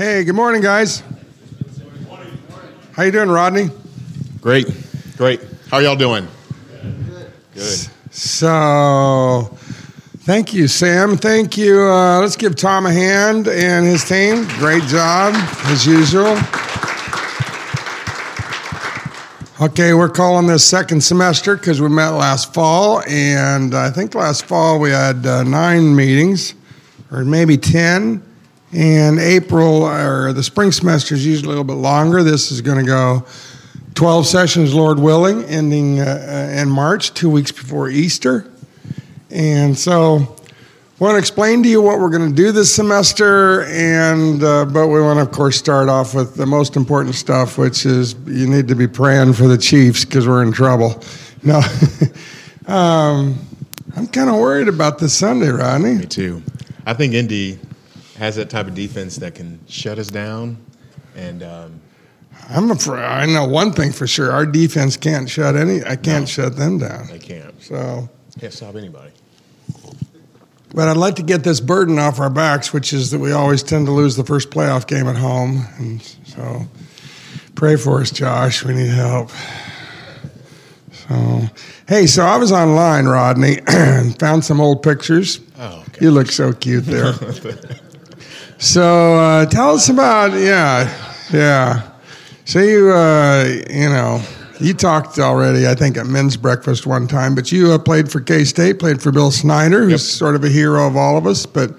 Hey, good morning, guys. How you doing, Rodney? Great, great. How are y'all doing? Good. So, thank you, Sam. Thank you. Uh, let's give Tom a hand and his team. Great job, as usual. Okay, we're calling this second semester because we met last fall, and I think last fall we had uh, nine meetings, or maybe ten. And April, or the spring semester is usually a little bit longer. This is going to go 12 sessions, Lord willing, ending uh, uh, in March, two weeks before Easter. And so, I want to explain to you what we're going to do this semester, and uh, but we want to, of course, start off with the most important stuff, which is you need to be praying for the Chiefs because we're in trouble. No, um, I'm kind of worried about this Sunday, Rodney. Me too. I think Indy has that type of defense that can shut us down, and um, I'm afraid. I know one thing for sure: our defense can't shut any. I can't No. shut them down. they can't So. can't stop anybody. But I'd like to get this burden off our backs, which is that we always tend to lose the first playoff game at home. And so pray for us, Josh. We need help. So, hey, so I was online, Rodney, and found some old pictures. Oh, okay. You look so cute there. so uh, tell us about, yeah, yeah. So you, uh, you know, you talked already, I think, at men's breakfast one time, but you uh, played for K State, played for Bill Snyder, who's Yep. sort of a hero of all of us, but.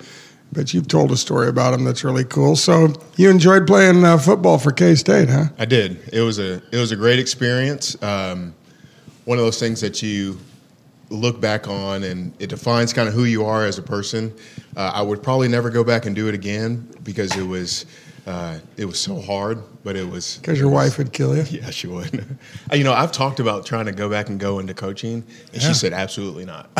But you've told a story about him that's really cool. So you enjoyed playing uh, football for K State, huh? I did. It was a it was a great experience. Um, one of those things that you look back on and it defines kind of who you are as a person. Uh, I would probably never go back and do it again because it was uh, it was so hard, but it was Because your wife would kill you. Yeah, she would. You know, I've talked about trying to go back and go into coaching, and Yeah. she said, absolutely not.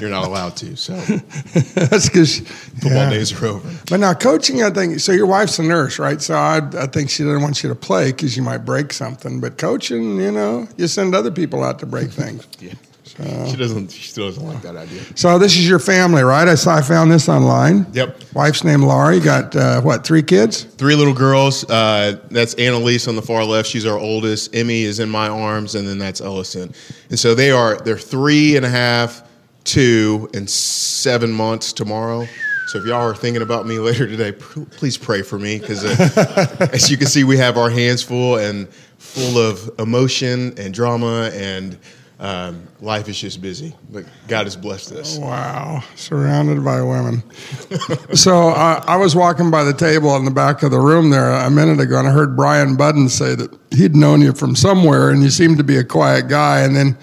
you, are not allowed to. So that's because football days are over. But now coaching, I think. So your wife's a nurse, right? So I, I think she doesn't want you to play because you might break something. But coaching, you know, you send other people out to break things. Yeah. She doesn't. She still doesn't like that idea. So this is your family, right? I saw I found this online. Yep. Wife's name Laurie. You got uh, what? Three kids? Three little girls. Uh, that's Annalise on the far left. She's our oldest. Emmy is in my arms, and then that's Ellison. And so they are. They're three and a half, two, and seven months tomorrow. So if y'all are thinking about me later today, please pray for me because, uh, as you can see, we have our hands full and full of emotion and drama, and um, life is just busy. But God has blessed us. Wow, surrounded by women. so uh, I was walking by the table in the back of the room there a minute ago, and I heard Brian Budden say that he'd known you from somewhere, and you seemed to be a quiet guy, and then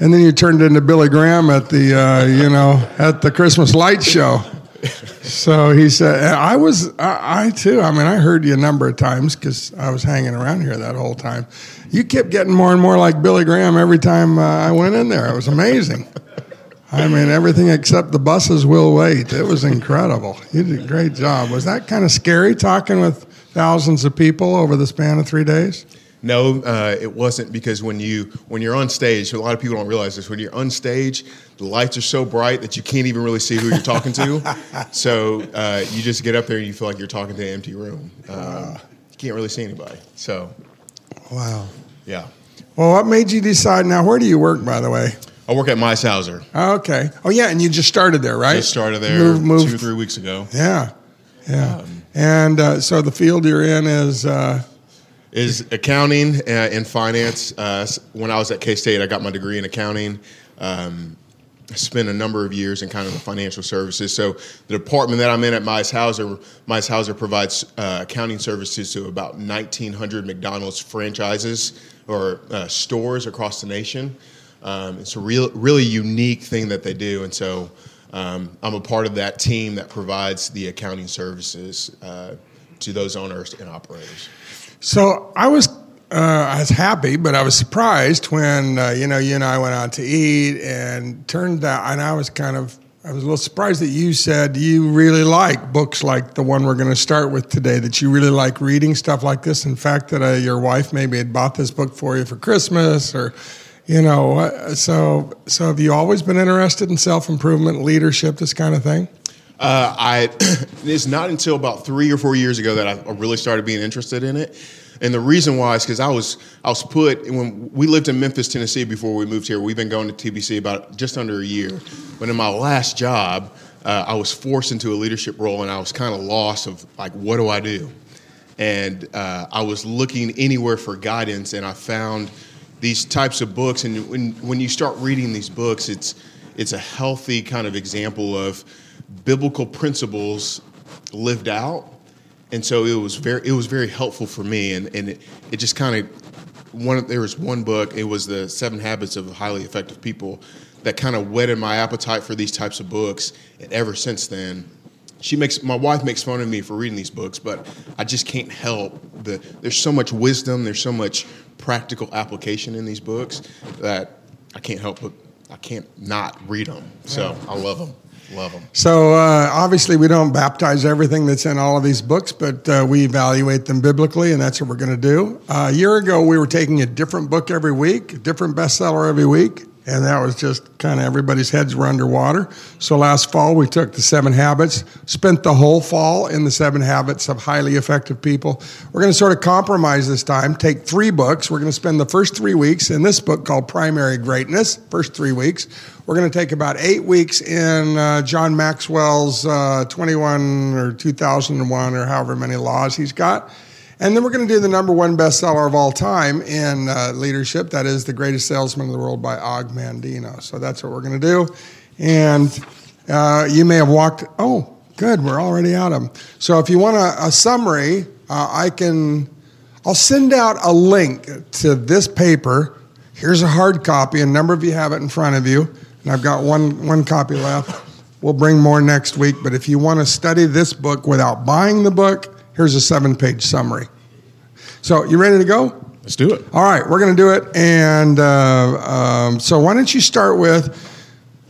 and then you turned into Billy Graham at the uh, you know at the Christmas light show. So he said, I was, I, I too. I mean, I heard you a number of times because I was hanging around here that whole time. You kept getting more and more like Billy Graham every time uh, I went in there. It was amazing. I mean, everything except the buses will wait. It was incredible. You did a great job. Was that kind of scary talking with thousands of people over the span of three days? No, uh, it wasn't because when you when you're on stage, a lot of people don't realize this. When you're on stage, the lights are so bright that you can't even really see who you're talking to. so uh, you just get up there and you feel like you're talking to an empty room. Um, you can't really see anybody. So Wow. Yeah, Well, what made you decide? Now, where do you work, by the way? I work at Mize Houser. Okay. Oh, yeah, and you just started there, right? Just started there Move, move. two three weeks ago. Yeah, yeah. and uh, so the field you're in is uh, is accounting uh, and finance. Uh, when I was at K State, I got my degree in accounting. Um, spent a number of years in kind of the financial services. So the department that I'm in at Mize Houser, Mize Houser provides uh, accounting services to about 1,900 McDonald's franchises or uh, stores across the nation. Um, it's a real, really unique thing that they do, and so um, I'm a part of that team that provides the accounting services uh, to those owners and operators. So I was uh, I was happy, but I was surprised when uh, you know you and I went out to eat and turned out, and I was kind of I was a little surprised that you said you really like books like the one we're going to start with today. That you really like reading stuff like this. In fact, that uh, your wife maybe had bought this book for you for Christmas, or you know. So so have you always been interested in self improvement, leadership, this kind of thing? Uh, I it's not until about three or four years ago that I really started being interested in it. And the reason why is because I was I was put when we lived in Memphis, Tennessee before we moved here. We've been going to TBC about just under a year. But in my last job, uh, I was forced into a leadership role, and I was kind of lost of like, what do I do? And uh, I was looking anywhere for guidance, and I found these types of books. And when when you start reading these books, it's it's a healthy kind of example of biblical principles lived out. And so it was very it was very helpful for me, and and it, it just kind of one there was one book. It was the Seven Habits of Highly Effective People that kind of whetted my appetite for these types of books. And ever since then, she makes my wife makes fun of me for reading these books, but I just can't help the. There's so much wisdom. There's so much practical application in these books that I can't help but I can't not read them. So I love them. Love them. So uh, obviously, we don't baptize everything that's in all of these books, but uh, we evaluate them biblically, and that's what we're going to do. Uh, a year ago, we were taking a different book every week, a different bestseller every week and that was just kind of everybody's heads were underwater. So last fall we took the seven habits, spent the whole fall in the seven habits of highly effective people. We're going to sort of compromise this time, take three books. We're going to spend the first three weeks in this book called Primary Greatness, first three weeks. We're going to take about eight weeks in uh, John Maxwell's uh, 21 or 2001 or however many laws he's got. And then we're going to do the number one bestseller of all time in uh, leadership. That is The Greatest Salesman in the World by Og Mandino. So that's what we're going to do. And uh, you may have walked, oh, good, we're already out of them. So if you want a, a summary, uh, I can, I'll send out a link to this paper. Here's a hard copy. A number of you have it in front of you. And I've got one, one copy left. We'll bring more next week. But if you want to study this book without buying the book, Here's a seven page summary. So, you ready to go? Let's do it. All right, we're going to do it. And uh, um, so, why don't you start with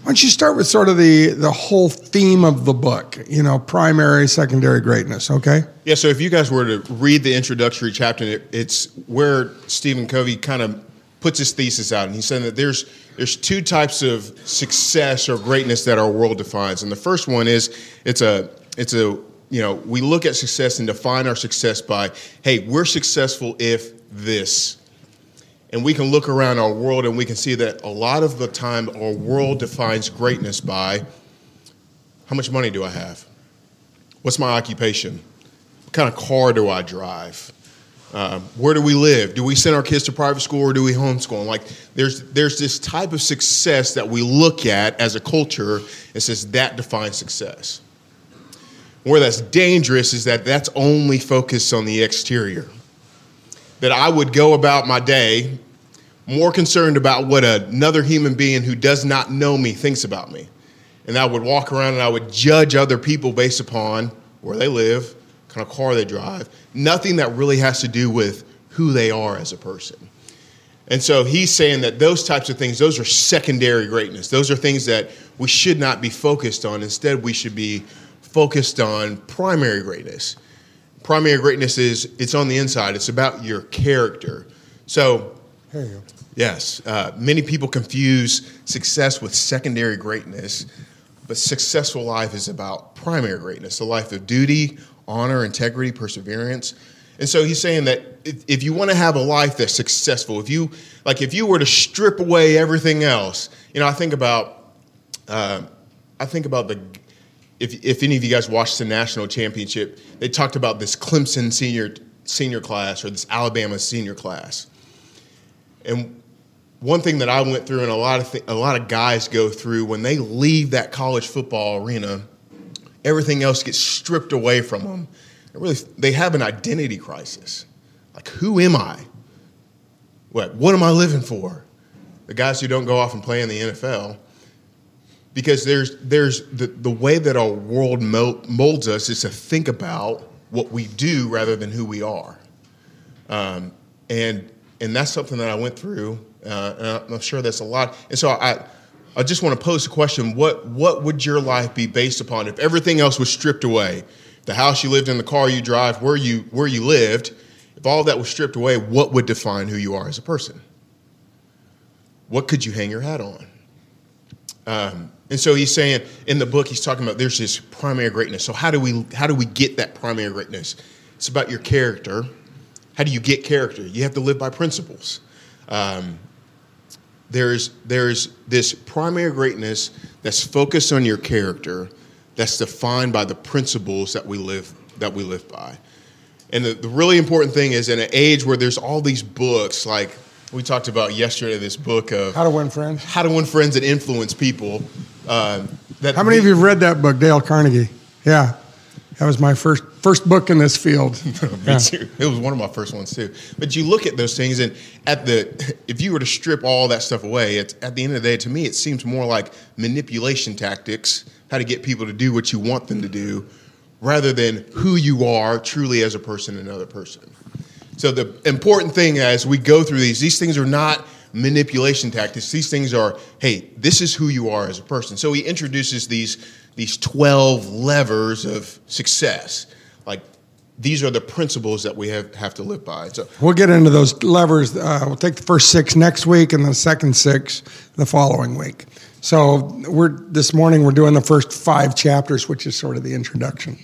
why don't you start with sort of the the whole theme of the book? You know, primary, secondary greatness. Okay. Yeah. So, if you guys were to read the introductory chapter, it's where Stephen Covey kind of puts his thesis out, and he's saying that there's there's two types of success or greatness that our world defines, and the first one is it's a it's a you know, we look at success and define our success by, hey, we're successful if this. And we can look around our world and we can see that a lot of the time our world defines greatness by how much money do I have? What's my occupation? What kind of car do I drive? Um, where do we live? Do we send our kids to private school or do we homeschool? And like, there's there's this type of success that we look at as a culture and says that defines success. Where that's dangerous is that that's only focused on the exterior. That I would go about my day more concerned about what another human being who does not know me thinks about me. And I would walk around and I would judge other people based upon where they live, kind of car they drive, nothing that really has to do with who they are as a person. And so he's saying that those types of things, those are secondary greatness. Those are things that we should not be focused on. Instead, we should be focused on primary greatness. Primary greatness is it's on the inside. It's about your character. So, you yes, uh, many people confuse success with secondary greatness, but successful life is about primary greatness, a life of duty, honor, integrity, perseverance. And so he's saying that if you want to have a life that's successful, if you like, if you were to strip away everything else, you know, I think about, uh, I think about the if, if any of you guys watched the national championship, they talked about this Clemson senior senior class or this Alabama senior class. And one thing that I went through, and a lot of th- a lot of guys go through when they leave that college football arena, everything else gets stripped away from them. They really, they have an identity crisis. Like, who am I? What what am I living for? The guys who don't go off and play in the NFL because there's there's the, the way that our world molds us is to think about what we do rather than who we are. Um, and and that's something that i went through uh, and i'm sure that's a lot. And so i i just want to pose a question what what would your life be based upon if everything else was stripped away? The house you lived in the car you drive where you where you lived if all that was stripped away what would define who you are as a person? What could you hang your hat on? Um, And so he's saying in the book, he's talking about there's this primary greatness. So how do we how do we get that primary greatness? It's about your character. How do you get character? You have to live by principles. Um, there's there's this primary greatness that's focused on your character, that's defined by the principles that we live that we live by. And the, the really important thing is in an age where there's all these books like we talked about yesterday this book of How to Win Friends. how to win friends and influence people. Uh, that How many of you have read that book, Dale Carnegie? Yeah, that was my first first book in this field. Me Yeah. too. It was one of my first ones too. But you look at those things, and at the if you were to strip all that stuff away, it's, at the end of the day, to me, it seems more like manipulation tactics, how to get people to do what you want them to do, rather than who you are truly as a person, and another person. So the important thing as we go through these, these things are not manipulation tactics. These things are, hey, this is who you are as a person. So he introduces these these 12 levers of success. Like these are the principles that we have, have to live by. So We'll get into those levers. Uh, we'll take the first six next week and the second six the following week. So we're this morning we're doing the first five chapters, which is sort of the introduction.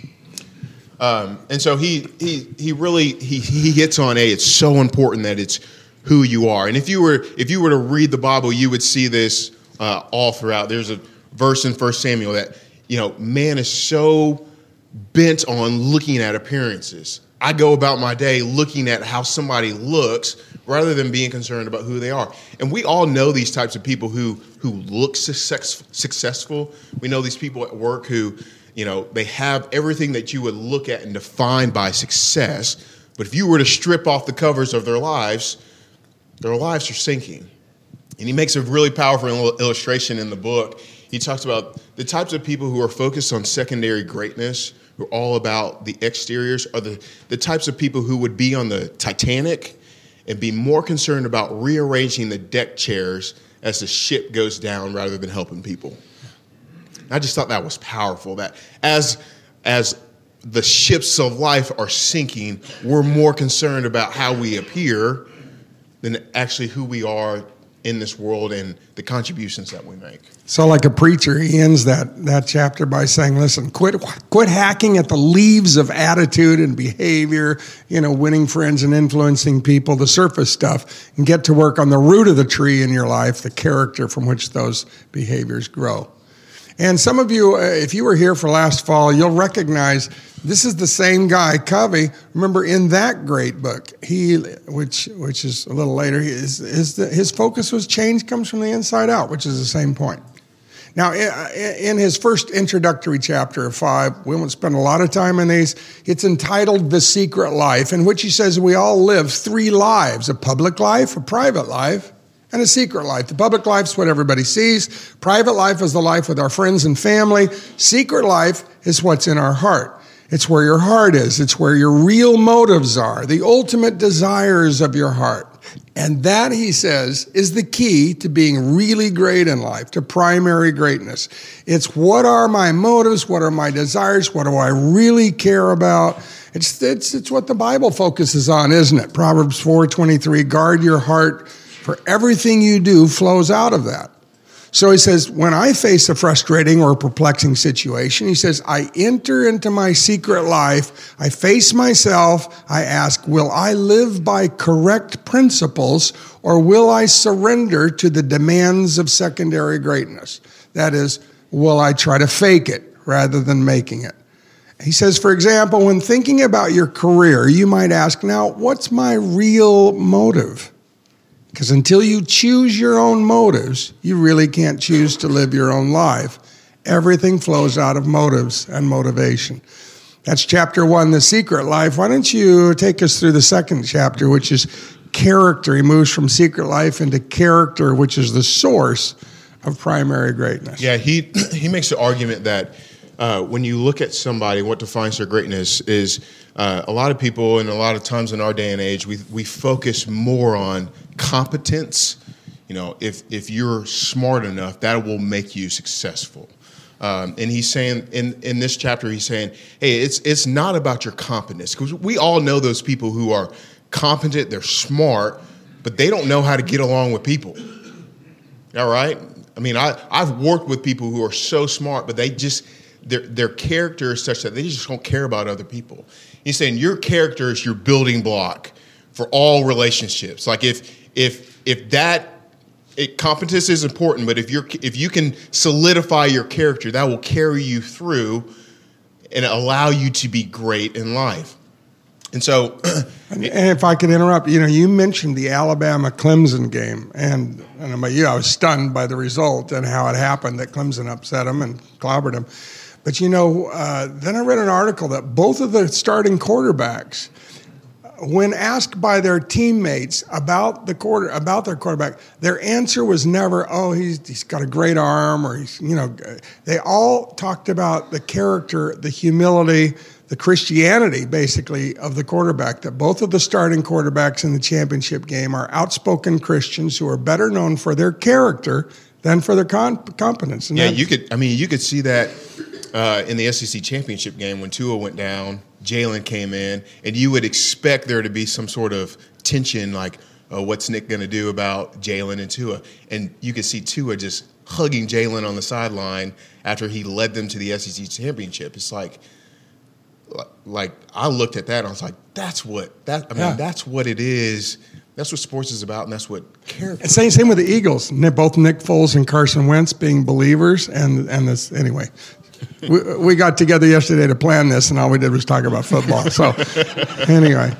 Um, and so he he he really he he hits on a. It's so important that it's who you are. And if you were if you were to read the Bible, you would see this uh, all throughout. There's a verse in First Samuel that you know man is so bent on looking at appearances. I go about my day looking at how somebody looks rather than being concerned about who they are. And we all know these types of people who who look success, successful. We know these people at work who, you know, they have everything that you would look at and define by success. But if you were to strip off the covers of their lives, their lives are sinking. And he makes a really powerful illustration in the book. He talks about the types of people who are focused on secondary greatness, who are all about the exteriors, are the, the types of people who would be on the Titanic and be more concerned about rearranging the deck chairs as the ship goes down rather than helping people. I just thought that was powerful. That as as the ships of life are sinking, we're more concerned about how we appear than actually who we are in this world and the contributions that we make. So, like a preacher, he ends that, that chapter by saying, "Listen, quit quit hacking at the leaves of attitude and behavior. You know, winning friends and influencing people, the surface stuff, and get to work on the root of the tree in your life, the character from which those behaviors grow." And some of you, uh, if you were here for last fall, you'll recognize this is the same guy, Covey. Remember in that great book, he, which which is a little later, his his, his focus was change comes from the inside out, which is the same point. Now, in his first introductory chapter of five, we won't spend a lot of time on these. It's entitled The Secret Life, in which he says we all live three lives a public life, a private life, and a secret life. The public life is what everybody sees, private life is the life with our friends and family, secret life is what's in our heart. It's where your heart is. It's where your real motives are, the ultimate desires of your heart. And that, he says, is the key to being really great in life, to primary greatness. It's what are my motives? What are my desires? What do I really care about? It's, it's, it's what the Bible focuses on, isn't it? Proverbs 4.23, guard your heart, for everything you do flows out of that. So he says, when I face a frustrating or perplexing situation, he says, I enter into my secret life, I face myself, I ask, will I live by correct principles or will I surrender to the demands of secondary greatness? That is, will I try to fake it rather than making it? He says, for example, when thinking about your career, you might ask, now, what's my real motive? Because until you choose your own motives, you really can't choose to live your own life. Everything flows out of motives and motivation. That's chapter one, The Secret Life. Why don't you take us through the second chapter, which is character? He moves from secret life into character, which is the source of primary greatness. Yeah, he he makes the argument that uh, when you look at somebody, what defines their greatness is uh, a lot of people, and a lot of times in our day and age, we we focus more on competence. You know, if if you're smart enough, that will make you successful. Um, and he's saying in, in this chapter, he's saying, hey, it's it's not about your competence because we all know those people who are competent, they're smart, but they don't know how to get along with people. All right. I mean, I I've worked with people who are so smart, but they just their their character is such that they just don't care about other people. He's saying your character is your building block for all relationships. Like if if if that it, competence is important, but if you're if you can solidify your character, that will carry you through and allow you to be great in life. And so, and if I could interrupt, you know, you mentioned the Alabama Clemson game, and, and about you, I was stunned by the result and how it happened that Clemson upset them and clobbered them. But you know, uh, then I read an article that both of the starting quarterbacks when asked by their teammates about the quarter about their quarterback, their answer was never, "Oh, he's he's got a great arm," or he's you know. They all talked about the character, the humility, the Christianity, basically, of the quarterback. That both of the starting quarterbacks in the championship game are outspoken Christians who are better known for their character than for their competence. And yeah, you could. I mean, you could see that uh, in the SEC championship game when Tua went down Jalen came in, and you would expect there to be some sort of tension, like, uh, what's Nick going to do about Jalen and Tua? And you could see Tua just hugging Jalen on the sideline after he led them to the SEC championship. It's like, like I looked at that, and I was like, that's what that. I mean, yeah. that's what it is. That's what sports is about, and that's what character. Same, same with the Eagles. Both Nick Foles and Carson Wentz being believers, and and this anyway we, we got together yesterday to plan this, and all we did was talk about football. So, anyway,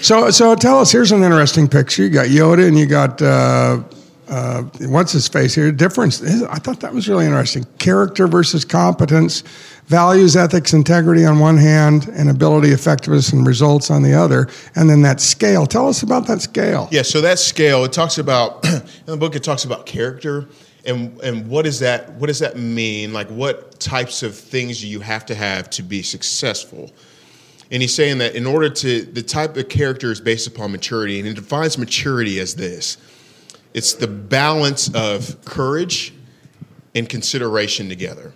so so tell us. Here's an interesting picture. You got Yoda, and you got uh, uh, what's his face here? Difference. I thought that was really interesting. Character versus competence, values, ethics, integrity on one hand, and ability, effectiveness, and results on the other. And then that scale. Tell us about that scale. Yeah. So that scale. It talks about in the book. It talks about character and and what does that what does that mean? Like what types of things do you have to have to be successful? And he's saying that in order to the type of character is based upon maturity, and he defines maturity as this: it's the balance of courage and consideration together.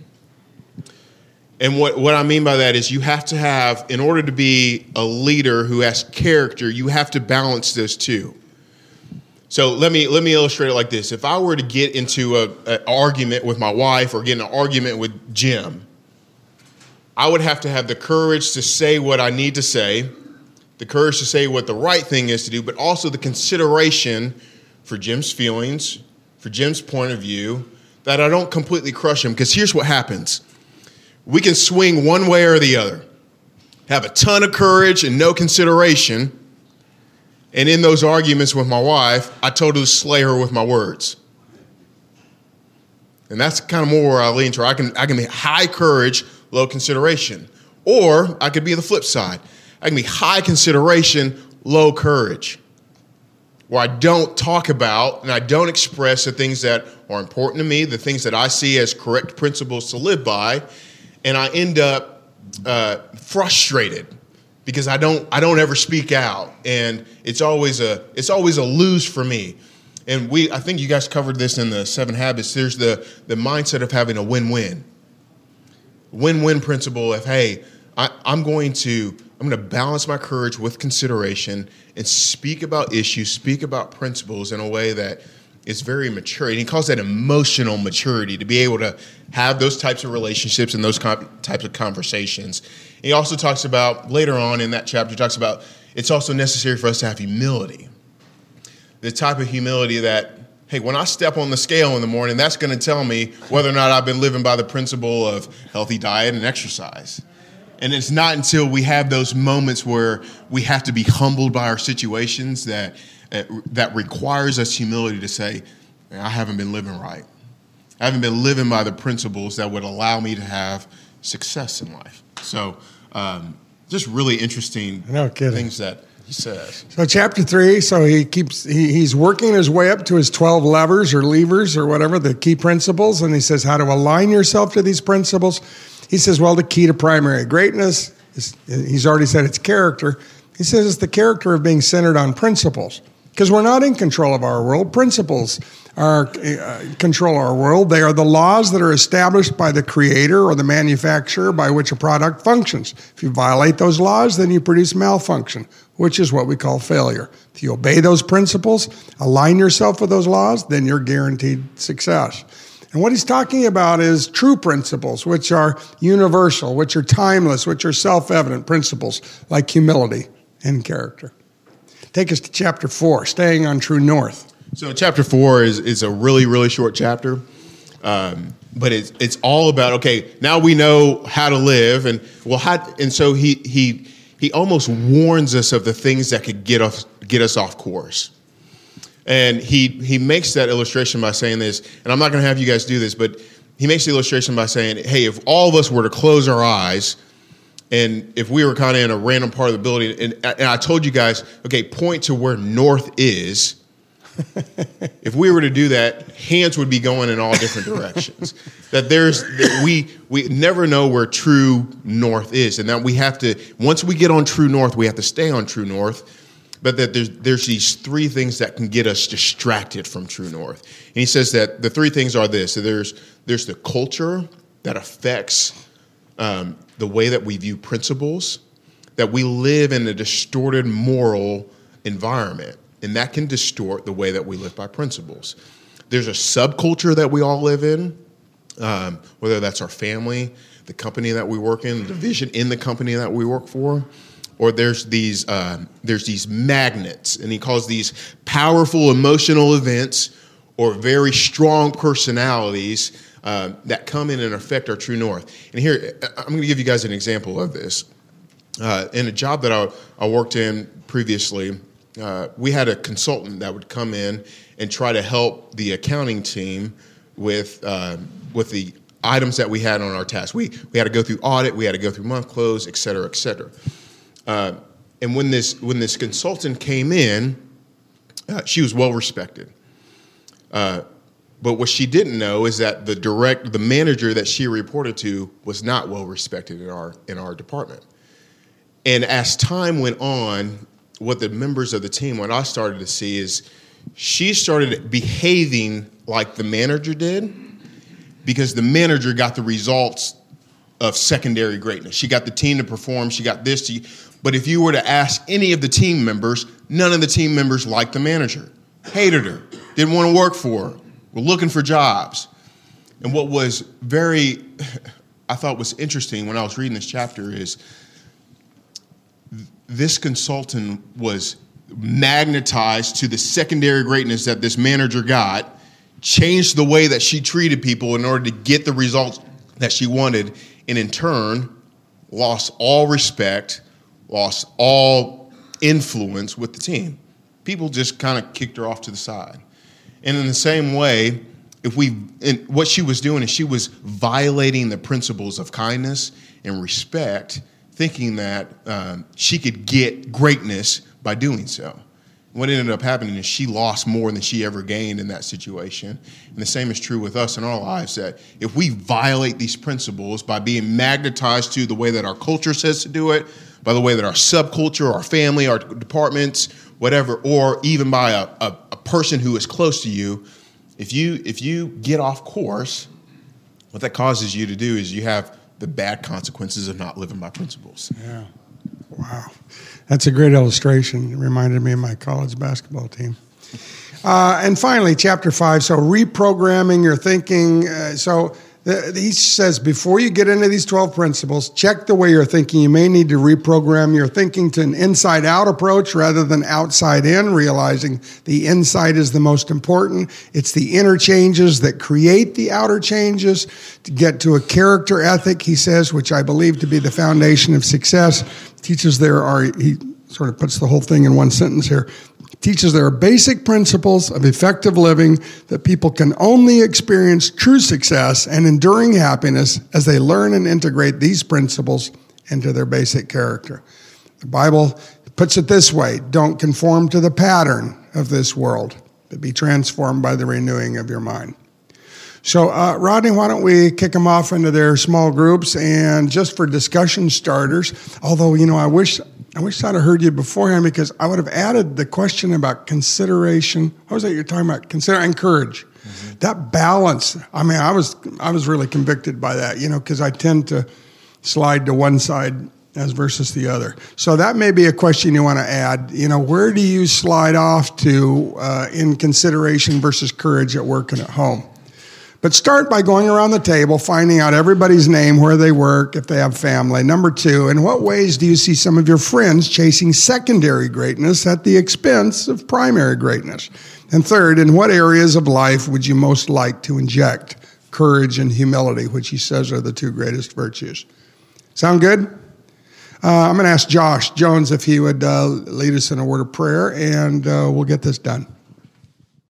And what, what I mean by that is you have to have, in order to be a leader who has character, you have to balance those two. So let me let me illustrate it like this: If I were to get into an argument with my wife or get in an argument with Jim, I would have to have the courage to say what I need to say, the courage to say what the right thing is to do, but also the consideration for Jim's feelings, for Jim's point of view, that I don't completely crush him. Because here's what happens: we can swing one way or the other, have a ton of courage and no consideration and in those arguments with my wife, I told her to slay her with my words. And that's kind of more where I lean to. I can, I can be high courage, low consideration. Or I could be the flip side. I can be high consideration, low courage. Where I don't talk about and I don't express the things that are important to me, the things that I see as correct principles to live by, and I end up uh, frustrated because I don't I don't ever speak out, and it's always a it's always a lose for me. And we I think you guys covered this in the seven habits. There's the the mindset of having a win-win, win-win principle of hey I, I'm going to I'm going to balance my courage with consideration and speak about issues, speak about principles in a way that is very mature. And he calls that emotional maturity to be able to have those types of relationships and those types of conversations. He also talks about later on in that chapter, he talks about it's also necessary for us to have humility. The type of humility that, hey, when I step on the scale in the morning, that's going to tell me whether or not I've been living by the principle of healthy diet and exercise. And it's not until we have those moments where we have to be humbled by our situations that uh, that requires us humility to say, I haven't been living right. I haven't been living by the principles that would allow me to have success in life. So, um, just really interesting no things that he says. So, chapter three. So he keeps he, he's working his way up to his twelve levers or levers or whatever the key principles, and he says how to align yourself to these principles. He says, well, the key to primary greatness is he's already said it's character. He says it's the character of being centered on principles because we're not in control of our world. Principles are uh, control our world. They are the laws that are established by the creator or the manufacturer by which a product functions. If you violate those laws, then you produce malfunction, which is what we call failure. If you obey those principles, align yourself with those laws, then you're guaranteed success. And what he's talking about is true principles, which are universal, which are timeless, which are self evident principles like humility and character. Take us to chapter four, staying on true north. So, chapter four is, is a really, really short chapter. Um, but it's, it's all about okay now we know how to live and well how and so he he he almost warns us of the things that could get us get us off course and he he makes that illustration by saying this and i'm not going to have you guys do this but he makes the illustration by saying hey if all of us were to close our eyes and if we were kind of in a random part of the building and, and i told you guys okay point to where north is if we were to do that, hands would be going in all different directions. that there's that we we never know where true north is, and that we have to once we get on true north, we have to stay on true north. But that there's there's these three things that can get us distracted from true north. And he says that the three things are this: so there's there's the culture that affects um, the way that we view principles, that we live in a distorted moral environment and that can distort the way that we live by principles. There's a subculture that we all live in, um, whether that's our family, the company that we work in, the division in the company that we work for, or there's these uh, there's these magnets, and he calls these powerful emotional events or very strong personalities uh, that come in and affect our true north. And here, I'm going to give you guys an example of this. Uh, in a job that I, I worked in previously, uh, we had a consultant that would come in and try to help the accounting team with uh, with the items that we had on our task. We we had to go through audit, we had to go through month close, et cetera, et cetera. Uh, and when this when this consultant came in, uh, she was well respected. Uh, but what she didn't know is that the direct the manager that she reported to was not well respected in our in our department. And as time went on, what the members of the team, what I started to see is she started behaving like the manager did because the manager got the results of secondary greatness. She got the team to perform, she got this to but if you were to ask any of the team members, none of the team members liked the manager, hated her, didn't want to work for her, were looking for jobs. And what was very, I thought was interesting when I was reading this chapter is this consultant was magnetized to the secondary greatness that this manager got, changed the way that she treated people in order to get the results that she wanted, and in turn, lost all respect, lost all influence with the team. People just kind of kicked her off to the side. And in the same way, if we what she was doing is she was violating the principles of kindness and respect thinking that um, she could get greatness by doing so. What ended up happening is she lost more than she ever gained in that situation. And the same is true with us in our lives that if we violate these principles by being magnetized to the way that our culture says to do it, by the way that our subculture, our family, our departments, whatever, or even by a, a, a person who is close to you, if you if you get off course, what that causes you to do is you have the bad consequences of not living by principles. Yeah. Wow. That's a great illustration. It reminded me of my college basketball team. Uh, and finally, chapter five. So, reprogramming your thinking. Uh, so, he says before you get into these 12 principles, check the way you're thinking. You may need to reprogram your thinking to an inside out approach rather than outside in, realizing the inside is the most important. It's the inner changes that create the outer changes. To get to a character ethic, he says, which I believe to be the foundation of success, teaches there are, he sort of puts the whole thing in one sentence here teaches there are basic principles of effective living that people can only experience true success and enduring happiness as they learn and integrate these principles into their basic character. The Bible puts it this way don't conform to the pattern of this world, but be transformed by the renewing of your mind. So, uh, Rodney, why don't we kick them off into their small groups and just for discussion starters? Although, you know, I wish I wish I'd have heard you beforehand because I would have added the question about consideration. What was that you're talking about? Consider and courage. Mm-hmm. That balance. I mean, I was I was really convicted by that, you know, because I tend to slide to one side as versus the other. So that may be a question you want to add. You know, where do you slide off to uh, in consideration versus courage at work and at home? But start by going around the table, finding out everybody's name, where they work, if they have family. Number two, in what ways do you see some of your friends chasing secondary greatness at the expense of primary greatness? And third, in what areas of life would you most like to inject courage and humility, which he says are the two greatest virtues? Sound good? Uh, I'm going to ask Josh Jones if he would uh, lead us in a word of prayer, and uh, we'll get this done.